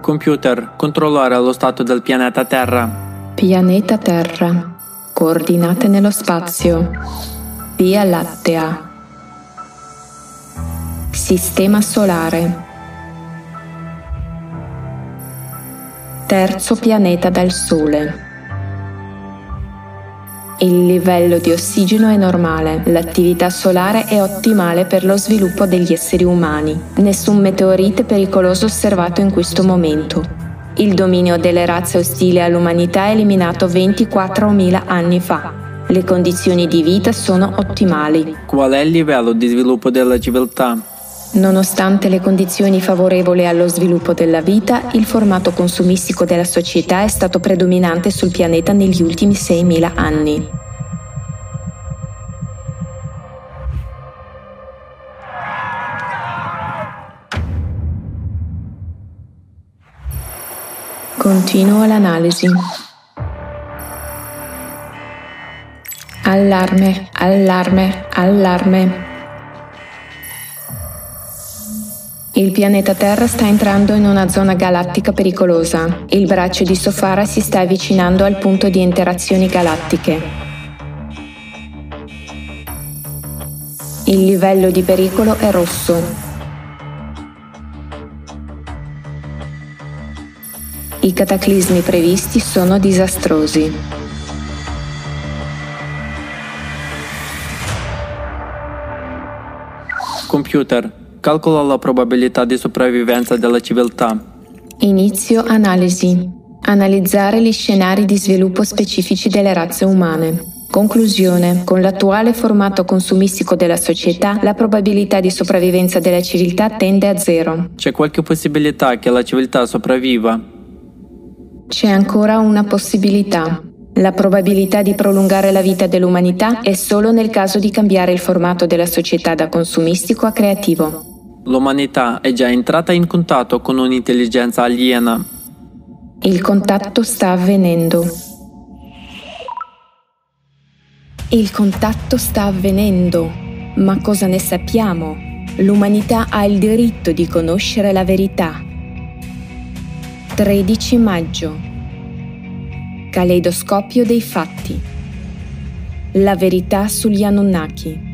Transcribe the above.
Computer, controllare lo stato del pianeta Terra. Pianeta Terra. Coordinate nello spazio. Via Lattea. Sistema solare. Terzo pianeta dal Sole. Il livello di ossigeno è normale, l'attività solare è ottimale per lo sviluppo degli esseri umani. Nessun meteorite pericoloso osservato in questo momento. Il dominio delle razze ostili all'umanità è eliminato 24.000 anni fa. Le condizioni di vita sono ottimali. Qual è il livello di sviluppo della civiltà? Nonostante le condizioni favorevoli allo sviluppo della vita, il formato consumistico della società è stato predominante sul pianeta negli ultimi 6.000 anni. Continuo l'analisi. Allarme, allarme, allarme. Il pianeta Terra sta entrando in una zona galattica pericolosa. Il braccio di Sofara si sta avvicinando al punto di interazioni galattiche. Il livello di pericolo è rosso. I cataclismi previsti sono disastrosi. Computer, calcola la probabilità di sopravvivenza della civiltà. Inizio analisi. Analizzare gli scenari di sviluppo specifici delle razze umane. Conclusione. Con l'attuale formato consumistico della società, la probabilità di sopravvivenza della civiltà tende a zero. C'è qualche possibilità che la civiltà sopravviva? C'è ancora una possibilità. La probabilità di prolungare la vita dell'umanità è solo nel caso di cambiare il formato della società da consumistico a creativo. L'umanità è già entrata in contatto con un'intelligenza aliena. Il contatto sta avvenendo. Il contatto sta avvenendo. Ma cosa ne sappiamo? L'umanità ha il diritto di conoscere la verità. 13 maggio. Caleidoscopio dei fatti. La verità sugli Anunnaki.